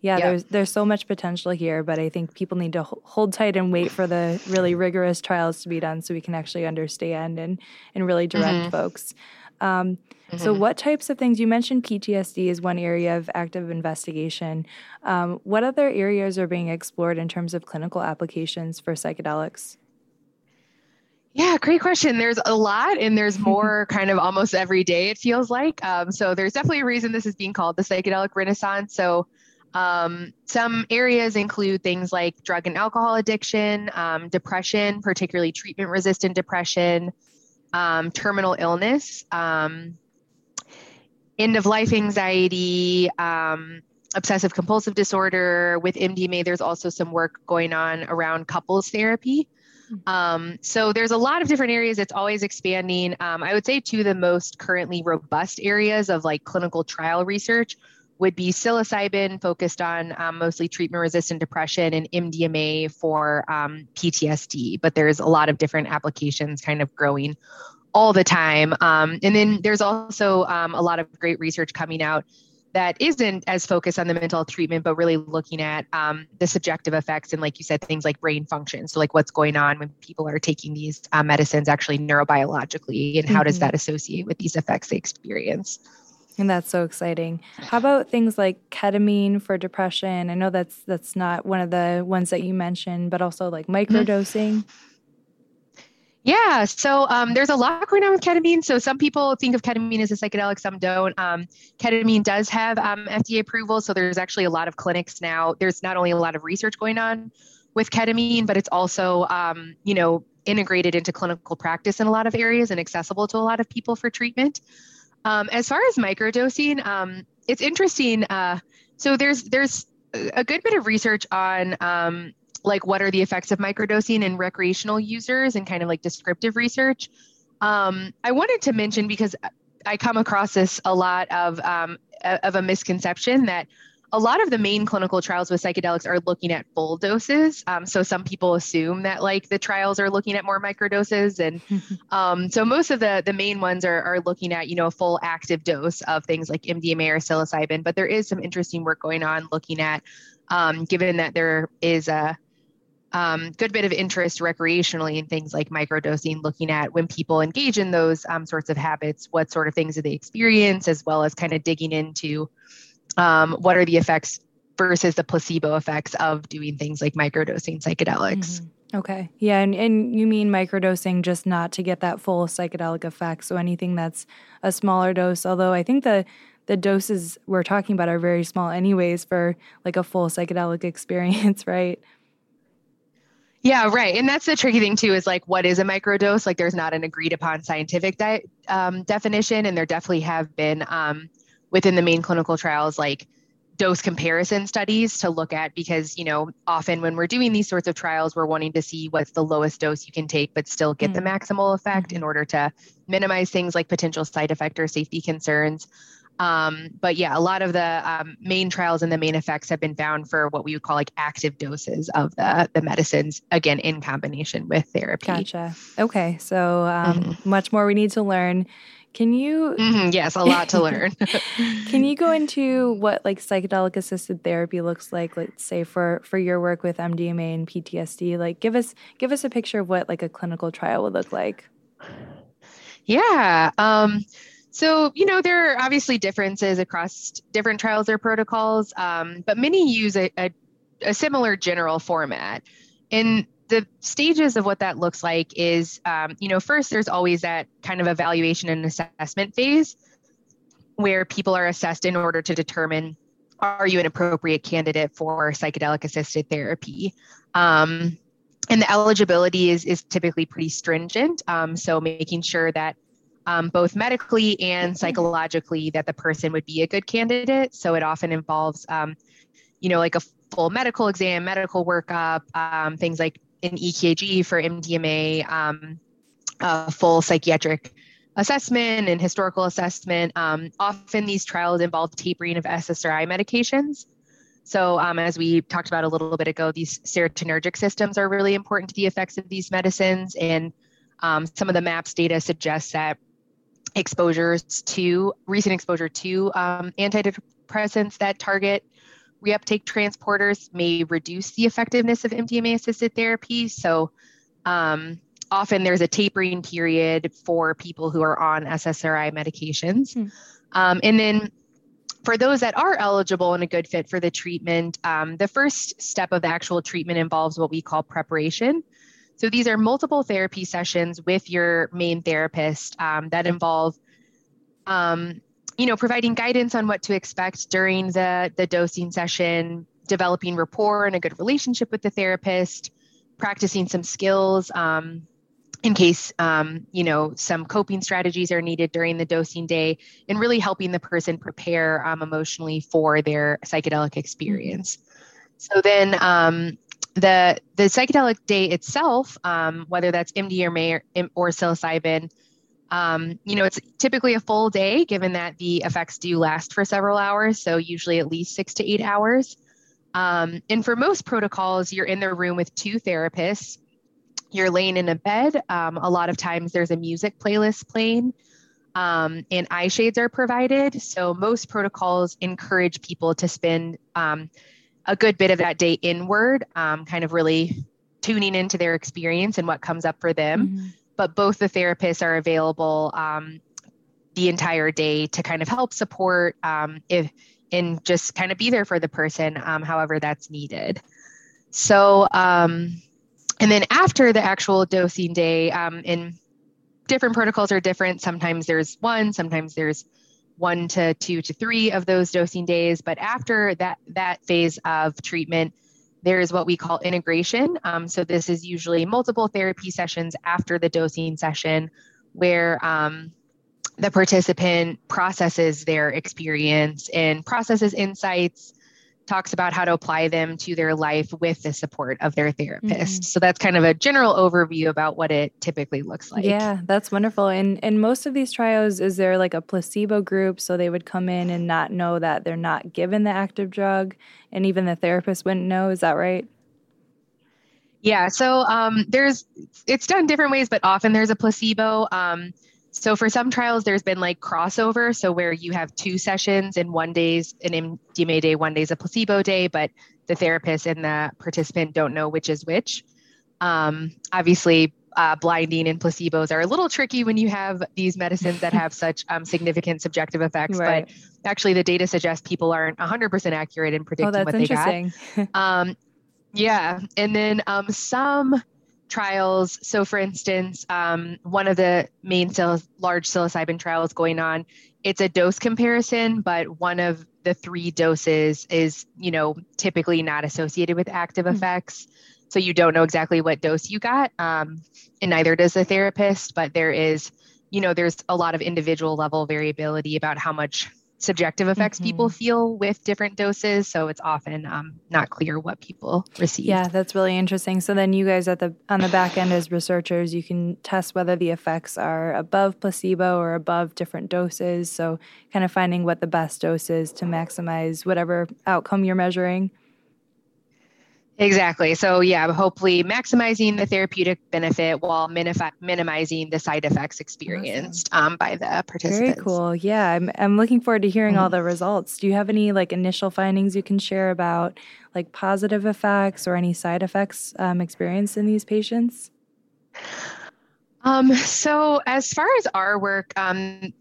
yeah, there's there's so much potential here, but I think people need to hold tight and wait for the really rigorous trials to be done so we can actually understand and and really direct mm-hmm. folks. Um, mm-hmm. So, what types of things you mentioned? PTSD is one area of active investigation. Um, what other areas are being explored in terms of clinical applications for psychedelics? Yeah, great question. There's a lot, and there's more kind of almost every day, it feels like. Um, so, there's definitely a reason this is being called the psychedelic renaissance. So, um, some areas include things like drug and alcohol addiction, um, depression, particularly treatment resistant depression, um, terminal illness, um, end of life anxiety, um, obsessive compulsive disorder. With MDMA, there's also some work going on around couples therapy. Hmm. Um, so there's a lot of different areas. It's always expanding. Um, I would say two of the most currently robust areas of like clinical trial research would be psilocybin focused on um, mostly treatment resistant depression and MDMA for um, PTSD. But there's a lot of different applications kind of growing all the time. Um, and then there's also um, a lot of great research coming out that isn't as focused on the mental health treatment, but really looking at um, the subjective effects and, like you said, things like brain function. So, like what's going on when people are taking these uh, medicines actually neurobiologically, and how mm-hmm. does that associate with these effects they experience? And that's so exciting. How about things like ketamine for depression? I know that's that's not one of the ones that you mentioned, but also like mm-hmm. microdosing. Yeah, so um, there's a lot going on with ketamine. So some people think of ketamine as a psychedelic, some don't. Um, ketamine does have um, FDA approval, so there's actually a lot of clinics now. There's not only a lot of research going on with ketamine, but it's also um, you know integrated into clinical practice in a lot of areas and accessible to a lot of people for treatment. Um, as far as microdosing, um, it's interesting. Uh, so there's there's a good bit of research on um, like what are the effects of microdosing in recreational users and kind of like descriptive research. Um, I wanted to mention because I come across this a lot of um, of a misconception that a lot of the main clinical trials with psychedelics are looking at full doses. Um, so some people assume that like the trials are looking at more microdoses, and um, so most of the the main ones are are looking at you know a full active dose of things like MDMA or psilocybin. But there is some interesting work going on looking at, um, given that there is a um, good bit of interest recreationally in things like microdosing, looking at when people engage in those um, sorts of habits, what sort of things do they experience, as well as kind of digging into um, what are the effects versus the placebo effects of doing things like microdosing psychedelics. Mm-hmm. Okay. Yeah. And, and you mean microdosing just not to get that full psychedelic effect. So anything that's a smaller dose, although I think the, the doses we're talking about are very small anyways for like a full psychedelic experience, right? Yeah, right. And that's the tricky thing too is like, what is a microdose? Like, there's not an agreed upon scientific di- um, definition, and there definitely have been um, within the main clinical trials like dose comparison studies to look at because you know often when we're doing these sorts of trials we're wanting to see what's the lowest dose you can take but still get mm. the maximal effect in order to minimize things like potential side effect or safety concerns Um, but yeah, a lot of the um, main trials and the main effects have been found for what we would call like active doses of the, the medicines, again, in combination with therapy. Gotcha. Okay. So um, mm-hmm. much more we need to learn. Can you? Mm-hmm, yes, a lot to learn. can you go into what like psychedelic assisted therapy looks like? Let's say for for your work with MDMA and PTSD. Like, give us give us a picture of what like a clinical trial would look like. Yeah. Um, so, you know, there are obviously differences across different trials or protocols, um, but many use a, a, a, similar general format. And the stages of what that looks like is, um, you know, first there's always that kind of evaluation and assessment phase where people are assessed in order to determine are you an appropriate candidate for psychedelic assisted therapy. Um, and the eligibility is, is typically pretty stringent. Um, so making sure that um, both medically and psychologically that the person would be a good candidate. So it often involves, um, you know, like a full medical exam, medical workup, um, things like an EKG for MDMA, um, a full psychiatric assessment and historical assessment. Um, often these trials involve tapering of SSRI medications. So, um, as we talked about a little bit ago, these serotonergic systems are really important to the effects of these medicines. And um, some of the MAPS data suggests that exposures to recent exposure to um, antidepressants that target reuptake transporters may reduce the effectiveness of MDMA assisted therapy. So, um, often there's a tapering period for people who are on SSRI medications. Hmm. Um, and then for those that are eligible and a good fit for the treatment, um, the first step of the actual treatment involves what we call preparation. So these are multiple therapy sessions with your main therapist um, that involve, um, you know, providing guidance on what to expect during the the dosing session, developing rapport and a good relationship with the therapist, practicing some skills. Um, in case um, you know some coping strategies are needed during the dosing day and really helping the person prepare um, emotionally for their psychedelic experience so then um, the the psychedelic day itself, um, whether that's MDMA or, or psilocybin, um, you know, it's typically a full day, given that the effects do last for several hours, so usually at least six to eight hours. Um, and for most protocols, you're in the room with two therapists. You're laying in a bed. Um, a lot of times, there's a music playlist playing. Um, and eye shades are provided. So most protocols encourage people to spend um, a good bit of that day inward, um, kind of really tuning into their experience and what comes up for them. Mm-hmm. But both the therapists are available um, the entire day to kind of help support um, if and just kind of be there for the person, um, however that's needed. So, um, and then after the actual dosing day, um, in different protocols are different. Sometimes there's one, sometimes there's one to two to three of those dosing days. But after that that phase of treatment, there is what we call integration. Um, so this is usually multiple therapy sessions after the dosing session, where um, the participant processes their experience and processes insights talks about how to apply them to their life with the support of their therapist. Mm-hmm. So that's kind of a general overview about what it typically looks like. Yeah, that's wonderful. And in most of these trials, is there like a placebo group so they would come in and not know that they're not given the active drug, and even the therapist wouldn't know? Is that right? Yeah. So um, there's it's done different ways, but often there's a placebo. Um, so for some trials, there's been like crossover. So where you have two sessions and one day's an MDMA day, one day's a placebo day, but the therapist and the participant don't know which is which. Um, obviously, uh, blinding and placebos are a little tricky when you have these medicines that have such um, significant subjective effects. Right. But actually, the data suggests people aren't 100% accurate in predicting oh, what they got. um, yeah. And then um, some trials. So, for instance, um, one of the main sil- large psilocybin trials going on, it's a dose comparison, but one of the three doses is, you know, typically not associated with active mm-hmm. effects. So you don't know exactly what dose you got, um, and neither does the therapist. But there is, you know, there's a lot of individual level variability about how much subjective effects mm-hmm. people feel with different doses. So it's often um, not clear what people receive. Yeah, that's really interesting. So then you guys at the on the back end as researchers, you can test whether the effects are above placebo or above different doses. So kind of finding what the best dose is to maximize whatever outcome you're measuring. Exactly. So, yeah, hopefully maximizing the therapeutic benefit while minif- minimizing the side effects experienced awesome. um, by the participants. Very cool. Yeah, I'm, I'm looking forward to hearing mm-hmm. all the results. Do you have any like initial findings you can share about like positive effects or any side effects um, experienced in these patients? Um, so, as far as our work, um,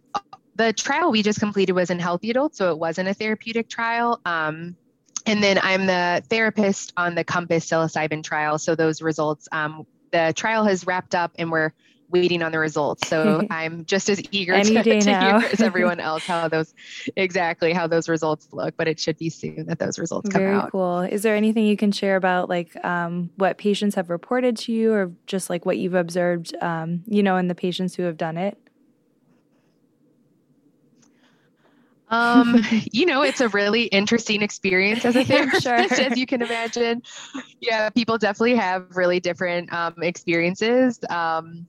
the trial we just completed was in healthy adults, so it wasn't a therapeutic trial. Um, and then I'm the therapist on the Compass psilocybin trial. So those results, um, the trial has wrapped up and we're waiting on the results. So I'm just as eager to, to hear as everyone else how those exactly how those results look. But it should be soon that those results come Very out. cool. Is there anything you can share about like um, what patients have reported to you, or just like what you've observed, um, you know, in the patients who have done it? Um, you know, it's a really interesting experience as a therapist, sure. as you can imagine. Yeah, people definitely have really different um, experiences. Um,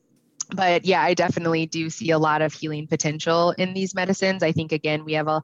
but yeah, I definitely do see a lot of healing potential in these medicines. I think again, we have a.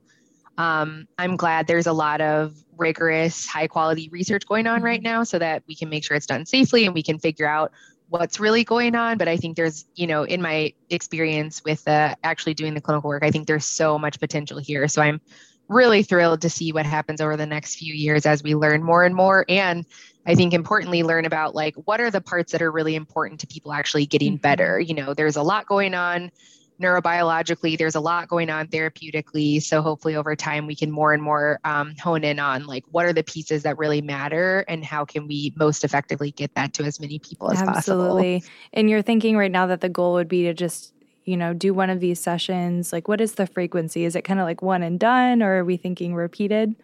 am um, glad there's a lot of rigorous, high quality research going on right mm-hmm. now, so that we can make sure it's done safely and we can figure out what's really going on but i think there's you know in my experience with uh, actually doing the clinical work i think there's so much potential here. So i'm really thrilled to see what happens over the next few years as we learn more and more. And i think importantly learn about like what are the parts that are really important to people actually getting mm-hmm. better? You know there's a lot going on neurobiologically there's a lot going on therapeutically. So hopefully over time we can more and more um, hone in on like what are the pieces that really matter and how can we most effectively get that to as many people as absolutely. possible. Absolutely. And you're thinking right now that the goal would be to just you know do one of these sessions. Like what is the frequency? Is it kind of like one and done or are we thinking repeated?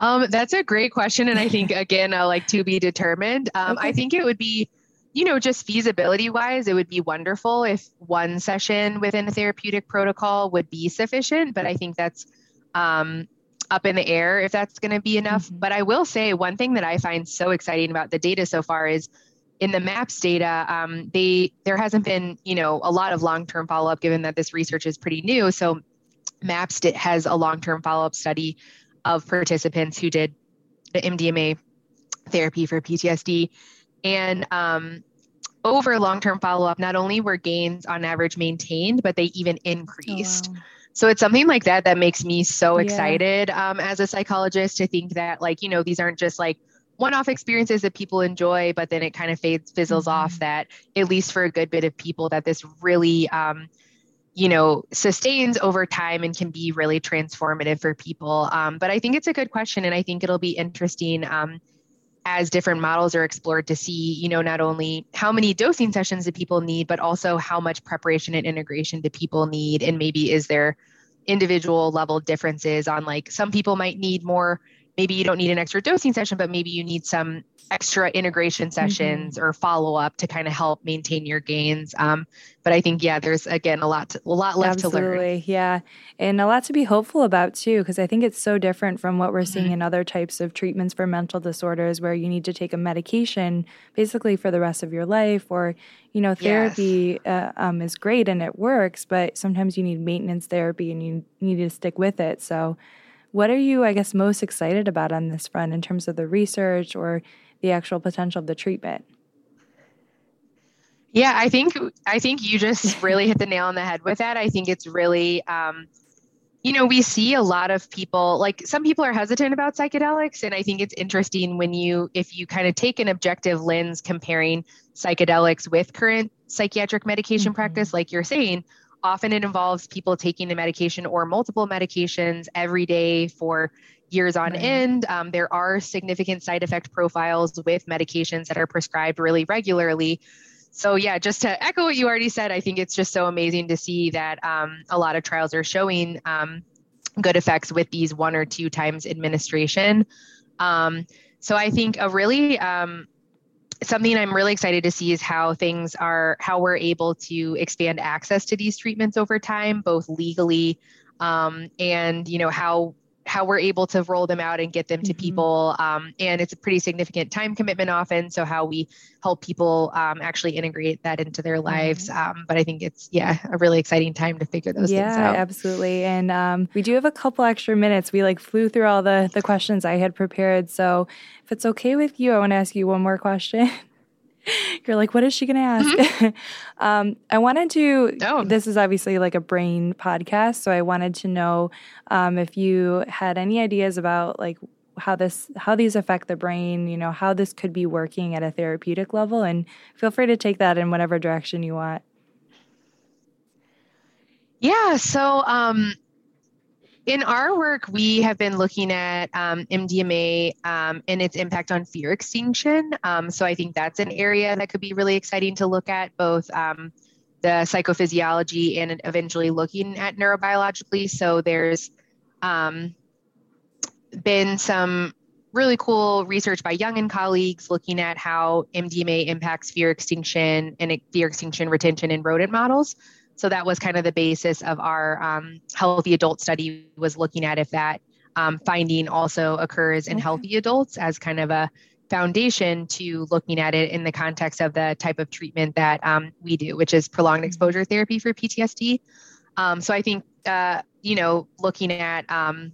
Um, that's a great question. And i think again uh, like to be determined. Um, okay. i think it would be you know, just feasibility wise, it would be wonderful if one session within a therapeutic protocol would be sufficient. But I think that's um, up in the air if that's going to be enough. Mm-hmm. But I will say one thing that I find so exciting about the data so far is in the MAPS data, um, they there hasn't been you know a lot of long term follow up given that this research is pretty new. So MAPS has a long term follow up study of participants who did the MDMA therapy for PTSD and um, over long term follow up, not only were gains on average maintained, but they even increased. Oh, wow. So it's something like that that makes me so excited yeah. um, as a psychologist to think that, like, you know, these aren't just like one off experiences that people enjoy, but then it kind of fades, fizzles mm-hmm. off. That, at least for a good bit of people, that this really, um, you know, sustains over time and can be really transformative for people. Um, but I think it's a good question, and I think it'll be interesting um, as different models are explored to see, you know, not only how many dosing sessions do people need, but also how much preparation and integration do people need, and maybe is there individual level differences on like some people might need more maybe you don't need an extra dosing session, but maybe you need some extra integration sessions mm-hmm. or follow up to kind of help maintain your gains. Um, but I think yeah, there's again a lot to, a lot left Absolutely, to learn. Absolutely. Yeah, and a lot to be hopeful about too, because I think it's so different from what we're mm-hmm. seeing in other types of treatments for mental disorders, where you need to take a medication basically for the rest of your life, or you know, therapy yes. uh, um, is great and it works, but sometimes you need maintenance therapy and you need to stick with it. So what are you, I guess, most excited about on this front in terms of the research or the actual potential of the treatment? Yeah, I think I think you just really hit the nail on the head with that. I think it's really um, you know, we see a lot of people like some people are hesitant about psychedelics and I think it's interesting when you if you kind of take an objective lens comparing psychedelics with current psychiatric medication mm-hmm. practice like you're saying, Often it involves people taking the medication or multiple medications every day for years on right. end. Um, there are significant side effect profiles with medications that are prescribed really regularly. So, yeah, just to echo what you already said, I think it's just so amazing to see that um, a lot of trials are showing um, good effects with these one or two times administration. Um, so, I think a really um, something I'm really excited to see is how things are, how we're able to expand access to these treatments over time, both legally um, and you know how how we're able to roll them out and get them to mm-hmm. people. Um, and it's a pretty significant time commitment often. So how we help people um, actually integrate that into their lives. Mm-hmm. Um, but I think it's yeah a really exciting time to figure those yeah, things out. Yeah, absolutely. And um, we do have a couple extra minutes. We like flew through all the the questions I had prepared. So if it's okay with you, I want to ask you one more question. You're like, what is she going to ask? Mm-hmm. um, I wanted to, oh. this is obviously like a brain podcast. So I wanted to know um, if you had any ideas about like how this, how these affect the brain, you know, how this could be working at a therapeutic level. And feel free to take that in whatever direction you want. Yeah. So, um, in our work, we have been looking at um, MDMA um, and its impact on fear extinction. Um, so I think that's an area that could be really exciting to look at, both um, the psychophysiology and eventually looking at neurobiologically. So there's um, been some really cool research by Young and colleagues looking at how MDMA impacts fear extinction and fear extinction retention in rodent models. So that was kind of the basis of our um, healthy adult study was looking at if that um, finding also occurs in okay. healthy adults as kind of a foundation to looking at it in the context of the type of treatment that um, we do, which is prolonged mm-hmm. exposure therapy for PTSD. Um, so I think, uh, you know, looking at um,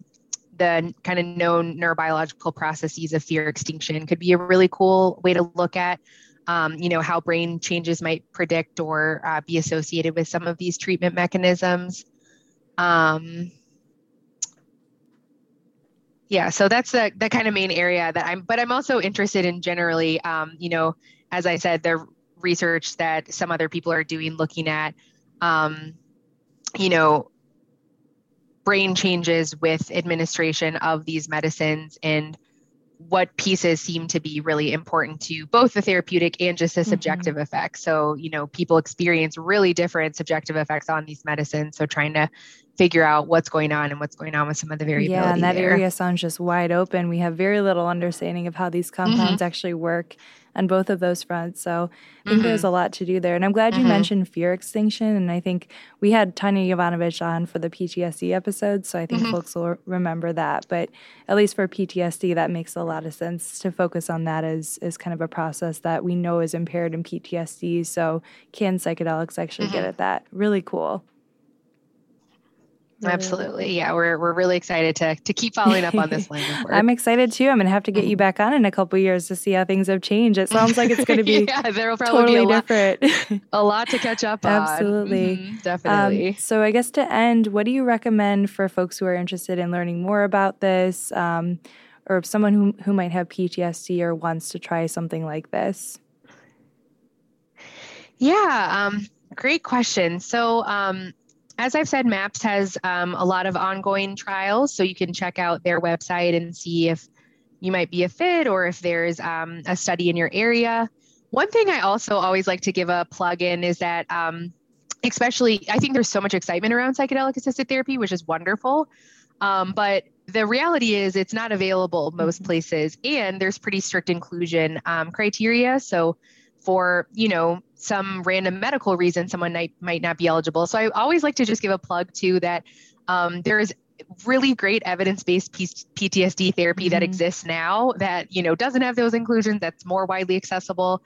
the kind of known neurobiological processes of fear extinction could be a really cool way to look at um, you know, how brain changes might predict or uh, be associated with some of these treatment mechanisms. Um, yeah, so that's the, the kind of main area that I'm, but I'm also interested in generally, um, you know, as I said, the research that some other people are doing looking at, um, you know, brain changes with administration of these medicines and what pieces seem to be really important to both the therapeutic and just the mm-hmm. subjective mm-hmm. effects. So, you know, people experience really different subjective effects on these medicines. So, trying to figure out what's going on and what's going on with some of the variability. Yeah, and that there. area sounds just wide open. We have very little understanding of how these compounds mm-hmm. actually work on both of those fronts. So I think mm-hmm. there's a lot to do there. And I'm glad you mm-hmm. mentioned fear extinction. And I think we had Tanya Jovanovic on for the PTSD episode. So I think mm-hmm. folks will remember that. But at least for PTSD, that makes a lot of sense to focus on that as, as kind of a process that we know is impaired in PTSD. So can psychedelics actually get mm-hmm. at that? Really cool. Absolutely. Yeah, we're we're really excited to to keep following up on this line of work. I'm excited too. I'm gonna have to get you mm-hmm. back on in a couple years to see how things have changed. It sounds like it's gonna be yeah, there'll probably totally be a different. Lot, a lot to catch up on. Absolutely. Mm-hmm, definitely. Um, so I guess to end, what do you recommend for folks who are interested in learning more about this? Um, or someone who, who might have PTSD or wants to try something like this? Yeah, um, great question. So, um, as I've said, MAPS has um, a lot of ongoing trials, so you can check out their website and see if you might be a fit or if there's um, a study in your area. One thing I also always like to give a plug in is that, um, especially, I think there's so much excitement around psychedelic assisted therapy, which is wonderful. Um, but the reality is, it's not available most mm-hmm. places, and there's pretty strict inclusion um, criteria. So, for you know some random medical reason someone might, might not be eligible. So I always like to just give a plug to that um, there is really great evidence-based PTSD therapy mm-hmm. that exists now that you know doesn't have those inclusions that's more widely accessible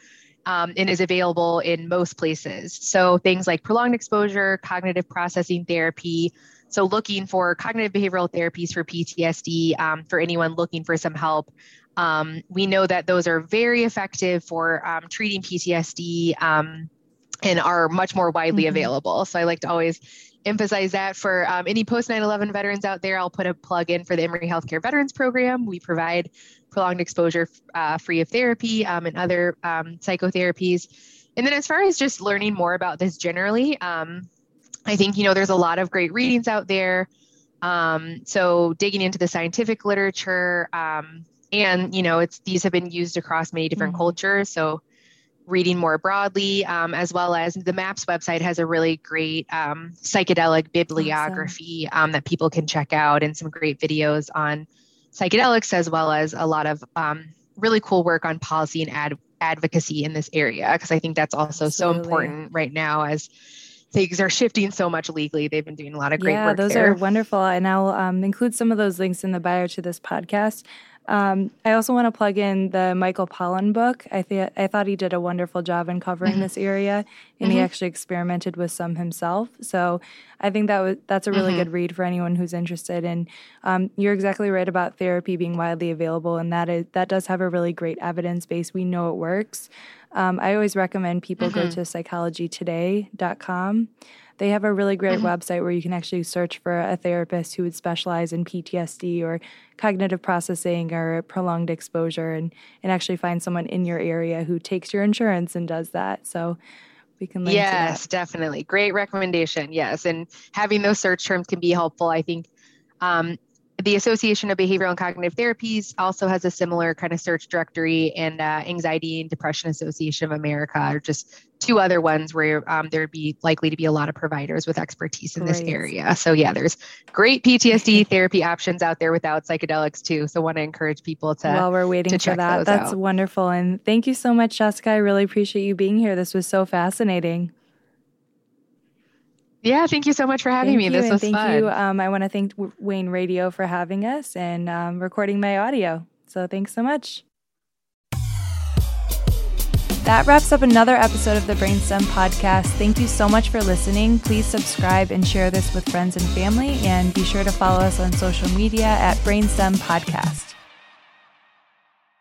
um, and is available in most places. So things like prolonged exposure, cognitive processing therapy. So looking for cognitive behavioral therapies for PTSD um, for anyone looking for some help. Um, we know that those are very effective for um, treating PTSD um, and are much more widely mm-hmm. available. So I like to always emphasize that for um, any post 9 11 veterans out there. I'll put a plug in for the Emory Healthcare Veterans Program. We provide prolonged exposure uh, free of therapy um, and other um, psychotherapies. And then, as far as just learning more about this generally, I think, you know, there's a lot of great readings out there. so, digging into the scientific literature, um, and you know it's these have been used across many different mm-hmm. cultures so reading more broadly um, as well as the maps website has a really great um, psychedelic bibliography awesome. um, that people can check out and some great videos on psychedelics as well as a lot of um, really cool work on policy and ad- advocacy in this area because i think that's also Absolutely. so important right now as things are shifting so much legally. They've been doing a lot of great yeah, work. Yeah, those there. are wonderful. And I'll um, include some of those links in the bio to this podcast. Um, I also want to plug in the Michael Pollan book. I th- I thought he did a wonderful job in covering mm-hmm. this area, and mm-hmm. he actually experimented with some himself. So I think that was that's a really mm-hmm. good read for anyone who's interested. And um, you're exactly right about therapy being widely available, and that is that does have a really great evidence base. We know it works. Um, I always recommend people go to psychologytoday.com. They have a really great mm-hmm. website where you can actually search for a therapist who would specialize in PTSD or cognitive processing or prolonged exposure and, and actually find someone in your area who takes your insurance and does that. So we can link yes definitely. Great recommendation. Yes. And having those search terms can be helpful. I think um, the Association of Behavioral and Cognitive Therapies also has a similar kind of search directory, and uh, Anxiety and Depression Association of America are just two other ones where um, there'd be likely to be a lot of providers with expertise in great. this area. So yeah, there's great PTSD therapy options out there without psychedelics too. So want to encourage people to while we're waiting to for that. That's out. wonderful, and thank you so much, Jessica. I really appreciate you being here. This was so fascinating. Yeah, thank you so much for having thank me. You, this was thank fun. You. Um, I want to thank Wayne Radio for having us and um, recording my audio. So thanks so much. That wraps up another episode of the Brainstem podcast. Thank you so much for listening. Please subscribe and share this with friends and family, and be sure to follow us on social media at Brainstem Podcast.